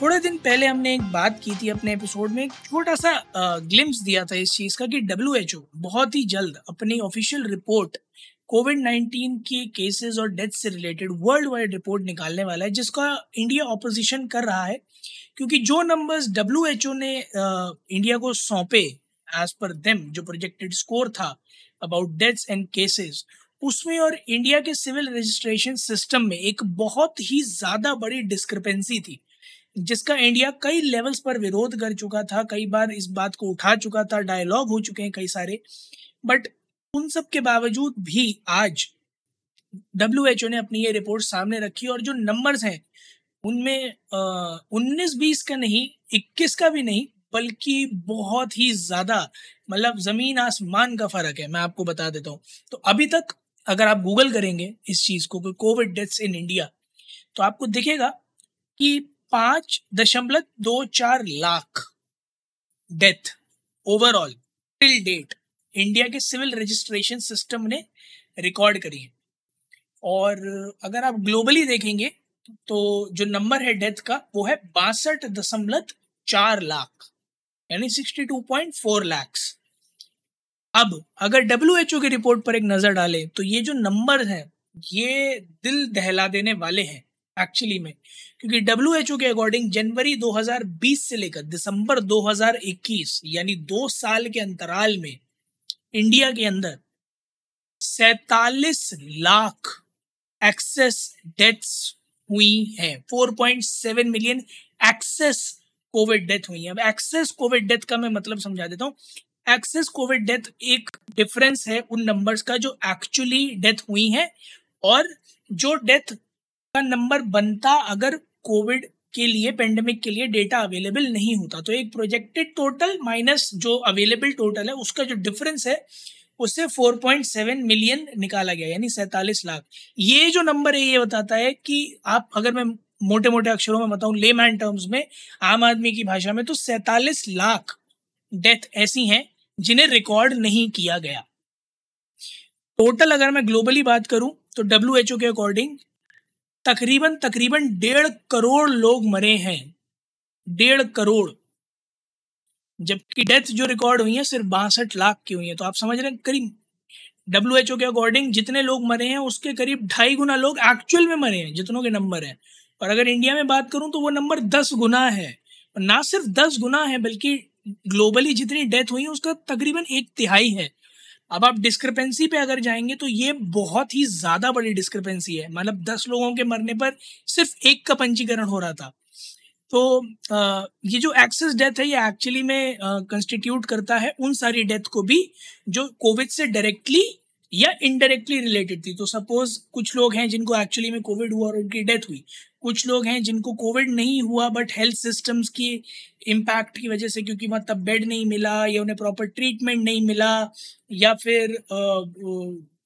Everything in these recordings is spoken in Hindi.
थोड़े दिन पहले हमने एक बात की थी अपने एपिसोड में छोटा सा ग्लिम्स दिया था इस चीज़ का कि डब्ल्यूएचओ बहुत ही जल्द अपनी ऑफिशियल रिपोर्ट कोविड 19 के केसेस और डेथ से रिलेटेड वर्ल्ड वाइड रिपोर्ट निकालने वाला है, जिसका इंडिया ऑपोजिशन कर रहा है। क्योंकि जो नंबर्स WHO ने इंडिया को सौंपे एज पर देम जो प्रोजेक्टेड स्कोर था अबाउट डेथ्स एंड केसेस उसमें और इंडिया के सिविल रजिस्ट्रेशन सिस्टम में एक बहुत ही ज़्यादा बड़ी डिस्क्रिपेंसी थी। जिसका इंडिया कई लेवल्स पर विरोध कर चुका था, कई बार इस बात को उठा चुका था डायलॉग हो चुके हैं कई सारे बट उन सब के बावजूद भी आज डब्ल्यू ने अपनी ये रिपोर्ट सामने रखी और जो नंबर्स हैं, उनमें उन्नीस बीस का नहीं, इक्कीस का भी नहीं, बल्कि बहुत ही ज़्यादा मतलब ज़मीन आसमान का फ़र्क है, मैं आपको बता देता हूँ। तो अभी तक अगर आप गूगल करेंगे इस चीज़ को कोविड डेथ्स इन इंडिया तो आपको दिखेगा कि पाँच दशमलव दो चार lakh death overall till date India के सिविल रजिस्ट्रेशन सिस्टम ने रिकॉर्ड करी है। और अगर आप ग्लोबली देखेंगे तो जो नंबर है डेथ का, वो है बासठ दशमलव चार लाख, यानी sixty two point four lakhs अब अगर डब्ल्यू एच ओ की रिपोर्ट पर एक नज़र डालें तो ये जो नंबर है, ये दिल दहला देने वाले हैं। एक्चुअली में, क्योंकि डब्ल्यूएचओ के अकॉर्डिंग जनवरी 2020 से लेकर दिसंबर 2021 यानी दो साल के अंतराल में इंडिया के अंदर सैतालीस लाख एक्सेस डेथ्स हुई हैं। 4.7 मिलियन एक्सेस कोविड डेथ हुई है। अब एक्सेस कोविड डेथ का मैं मतलब समझा देता हूँ। एक्सेस कोविड डेथ एक डिफरेंस है उन नंबर्स का जो एक्चुअली डेथ हुई है और जो डेथ का नंबर बनता अगर कोविड के लिए पेंडेमिक के लिए डेटा अवेलेबल नहीं होता। तो एक प्रोजेक्टेड टोटल माइनस जो अवेलेबल टोटल है, उसका जो डिफरेंस है, उससे 4.7 मिलियन निकाला गया, यानी सैतालीस लाख। ये जो नंबर है, ये बताता है कि आप, अगर मैं मोटे मोटे अक्षरों में बताऊँ लेमैन टर्म्स में, आम आदमी की भाषा में तो सैतालीस लाख डेथ ऐसी हैं, जिन्हें रिकॉर्ड नहीं किया गया। टोटल अगर मैं ग्लोबली बात करूँ तो WHO के अकॉर्डिंग तकरीबन तकरीबन डेढ़ करोड़ लोग मरे हैं। डेढ़ करोड़। जबकि डेथ जो रिकॉर्ड हुई है, सिर्फ़ बासठ लाख की हुई है। तो आप समझ रहे हैं, करीब डब्ल्यू एच ओ के अकॉर्डिंग जितने लोग मरे हैं, उसके करीब ढाई गुना लोग एक्चुअल में मरे हैं, जितनों के नंबर हैं। और अगर इंडिया में बात करूँ तो वो नंबर दस गुना है। ना सिर्फ़ दस गुना है, बल्कि ग्लोबली जितनी डेथ हुई है, उसका तकरीबन एक तिहाई है। अब आप डिस्क्रिपेंसी पे अगर जाएँगे तो ये बहुत ही ज़्यादा बड़ी डिस्क्रिपेंसी है। मतलब दस लोगों के मरने पर सिर्फ़ एक का पंजीकरण हो रहा था। तो ये जो एक्सेस डेथ है, ये एक्चुअली में कंस्टिट्यूट करता है उन सारी डेथ को भी जो कोविड से डायरेक्टली या इनडायरेक्टली रिलेटेड थी। तो सपोज़ कुछ लोग हैं जिनको एक्चुअली में कोविड हुआ और उनकी डेथ हुई। कुछ लोग हैं जिनको कोविड नहीं हुआ बट हेल्थ सिस्टम्स की इम्पैक्ट की वजह से क्योंकि वहाँ तब बेड नहीं मिला या उन्हें प्रॉपर ट्रीटमेंट नहीं मिला या फिर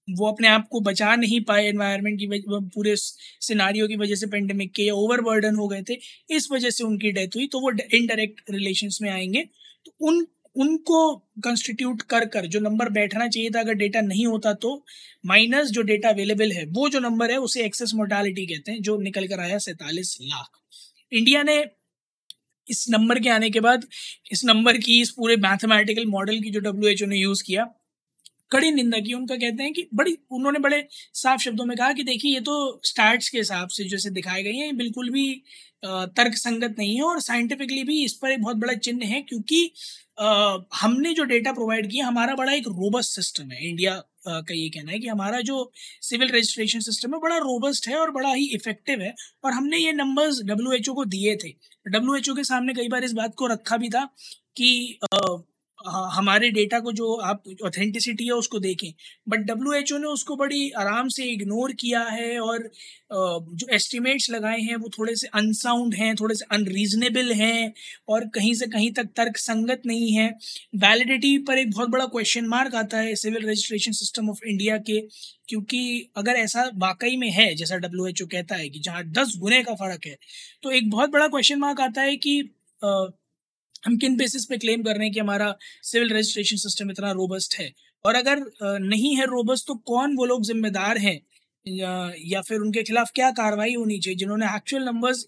वो अपने आप को बचा नहीं पाए एनवायरनमेंट की पूरे सिनारियों की वजह से पेंडेमिक के या ओवर बर्डन हो गए थे, इस वजह से उनकी डेथ हुई। तो वो इनडायरेक्ट रिलेशंस में आएँगे। तो उन उनको कंस्टिट्यूट कर कर जो नंबर बैठना चाहिए था, अगर डेटा नहीं होता तो माइनस जो डेटा अवेलेबल है, वो जो नंबर है, उसे एक्सेस मोर्टालिटी कहते हैं, जो निकल कर आया सैतालीस लाख। इंडिया ने इस नंबर के आने के बाद, इस नंबर की, इस पूरे मैथमेटिकल मॉडल की जो डब्ल्यू ने यूज़ किया कड़ी निंदा की। उनका कहते हैं कि बड़ी, उन्होंने बड़े साफ़ शब्दों में कहा कि देखिए, ये तो स्टार्ट्स के हिसाब से जैसे दिखाए गए हैं बिल्कुल भी तर्क संगत नहीं है और साइंटिफिकली भी इस पर एक बहुत बड़ा चिन्ह है क्योंकि हमने जो डेटा प्रोवाइड किया, हमारा बड़ा एक रोबस्ट सिस्टम है। इंडिया का ये कहना है कि हमारा जो सिविल रजिस्ट्रेशन सिस्टम है बड़ा रोबस्ट है और बड़ा ही इफ़ेक्टिव है और हमने ये नंबर्स डब्ल्यूएचओ को दिए थे। डब्ल्यूएचओ के सामने कई बार इस बात को रखा भी था कि हमारे डेटा को जो आप ऑथेंटिसिटी है, उसको देखें। बट डब्ल्यू एच ओ ने उसको बड़ी आराम से इग्नोर किया है और जो एस्टिमेट्स लगाए हैं, वो थोड़े से अनसाउंड हैं, थोड़े से अनरीजनेबल हैं और कहीं से कहीं तक तर्क संगत नहीं है। वैलिडिटी पर एक बहुत बड़ा क्वेश्चन मार्क आता है civil registration system of India के, क्योंकि अगर ऐसा वाकई में है, जैसा डब्ल्यू एच ओ कहता है कि जहाँ दस गुने का फ़र्क है तो एक बहुत बड़ा क्वेश्चन मार्क आता है कि हम किन बेसिस पे क्लेम कर रहे हैं कि हमारा सिविल रजिस्ट्रेशन सिस्टम इतना रोबस्ट है? और अगर नहीं है रोबस्ट तो कौन वो लोग जिम्मेदार हैं? या, फिर उनके खिलाफ क्या कार्रवाई होनी चाहिए जिन्होंने एक्चुअल नंबर्स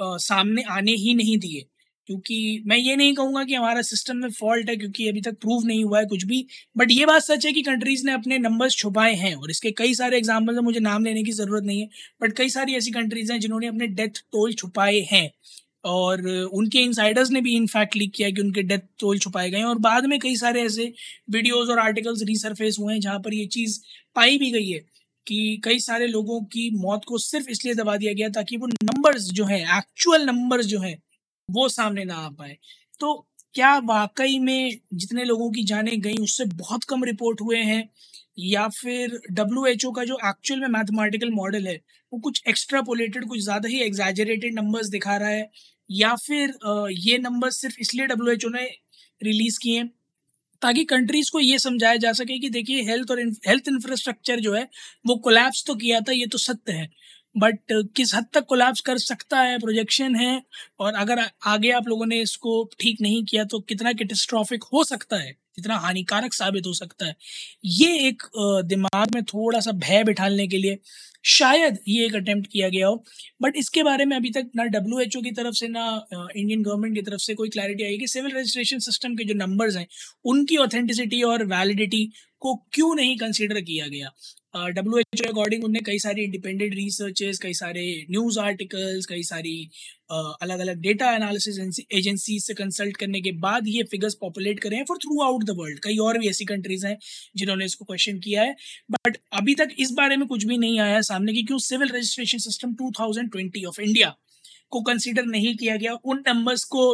सामने आने ही नहीं दिए? क्योंकि मैं ये नहीं कहूँगा कि हमारा सिस्टम में फॉल्ट है क्योंकि अभी तक प्रूव नहीं हुआ है कुछ भी बट ये बात सच है कि कंट्रीज़ ने अपने नंबर्स छुपाए हैं और इसके कई सारे एग्जाम्पल्स हैं मुझे नाम लेने की ज़रूरत नहीं है बट कई सारी ऐसी कंट्रीज़ हैं जिन्होंने अपने डेथ टोल छुपाए हैं। और उनके इनसाइडर्स ने भी इनफैक्ट लीक किया कि उनके डेथ टोल छुपाए गए हैं और बाद में कई सारे ऐसे वीडियोस और आर्टिकल्स रिसरफेस हुए हैं जहाँ पर ये चीज़ पाई भी गई है कि कई सारे लोगों की मौत को सिर्फ़ इसलिए दबा दिया गया ताकि वो नंबर्स जो हैं एक्चुअल नंबर्स जो हैं, वो सामने ना आ पाए। तो क्या वाकई में जितने लोगों की जाने गई, उससे बहुत कम रिपोर्ट हुए हैं या फिर डब्ल्यूएचओ का जो एक्चुअल में मैथमेटिकल मॉडल है, वो कुछ एक्स्ट्रापोलेटेड कुछ ज़्यादा ही एग्जैजरेटेड नंबर्स दिखा रहा है या फिर ये नंबर सिर्फ़ इसलिए डब्ल्यू एच ओ ने रिलीज़ किए हैं, ताकि कंट्रीज़ को ये समझाया जा सके कि देखिए हेल्थ और हेल्थ इंफ्रास्ट्रक्चर जो है, वो कोलैप्स तो किया था, ये तो सत्य है। बट किस हद तक कोलैप्स कर सकता है प्रोजेक्शन है, और अगर आगे आप लोगों ने इसको ठीक नहीं किया तो कितना कैटेस्ट्रॉफिक हो सकता है? कितना हानिकारक साबित हो सकता है। ये एक दिमाग में थोड़ा सा भय बिठाने के लिए शायद ये एक अटेम्प्ट किया गया हो। बट इसके बारे में अभी तक ना डब्ल्यू एच ओ की तरफ़ से ना इंडियन गवर्नमेंट की तरफ़ से कोई क्लैरिटी आई कि सिविल रजिस्ट्रेशन सिस्टम के जो नंबर्स हैं, उनकी ऑथेंटिसिटी और वैलिडिटी को क्यों नहीं कंसिडर किया गया? डब्ल्यू एच ओ अकॉर्डिंग उनने कई सारी इंडिपेंडेंट रिसर्चेस कई सारे न्यूज़ आर्टिकल्स कई सारी अलग अलग डेटा एनालिसिस एजेंसी से कंसल्ट करने के बाद ये फिगर्स पॉपुलेट करें for throughout the world कई और भी ऐसी कंट्रीज़ हैं जिन्होंने इसको क्वेश्चन किया है। बट अभी तक इस बारे में कुछ भी नहीं आया सामने की क्यों civil registration system 2020 of India को कंसिडर नहीं किया गया। उन नंबर्स को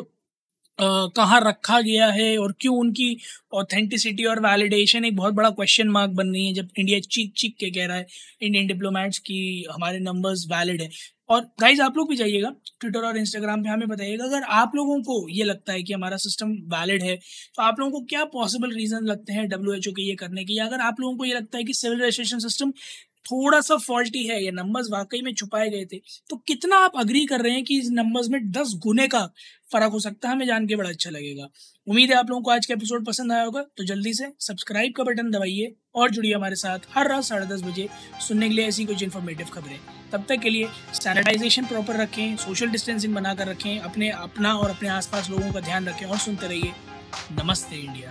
कहाँ रखा गया है और क्यों उनकी ऑथेंटिसिटी और वैलिडेशन एक बहुत बड़ा क्वेश्चन मार्क बन रही है जब इंडिया चीख चीख के कह रहा है इंडियन डिप्लोमेट्स की हमारे नंबर्स वैलिड है। और गाइज़ आप लोग भी जाइएगा ट्विटर और इंस्टाग्राम पे हमें बताइएगा, अगर आप लोगों को ये लगता है कि हमारा सिस्टम वैलिड है तो आप लोगों को क्या पॉसिबल रीजन लगते हैं डब्ल्यू एच ओ के ये करने के, या अगर आप लोगों को ये लगता है कि सिविल रजिस्ट्रेशन सिस्टम थोड़ा सा फॉल्टी है, ये नंबर्स वाकई में छुपाए गए थे। तो कितना आप अग्री कर रहे हैं कि इस नंबर्स में दस गुने का फ़र्क हो सकता है? हमें जान के बड़ा अच्छा लगेगा। उम्मीद है आप लोगों को आज का एपिसोड पसंद आया होगा तो जल्दी से सब्सक्राइब का बटन दबाइए और जुड़िए हमारे साथ हर रात साढ़े दस बजे सुनने के लिए ऐसी कुछ इन्फॉर्मेटिव खबरें। तब तक के लिए सैनिटाइजेशन प्रॉपर रखें सोशल डिस्टेंसिंग बनाकर रखें, अपने, अपना और अपने आसपास लोगों का ध्यान रखें और सुनते रहिए। नमस्ते इंडिया।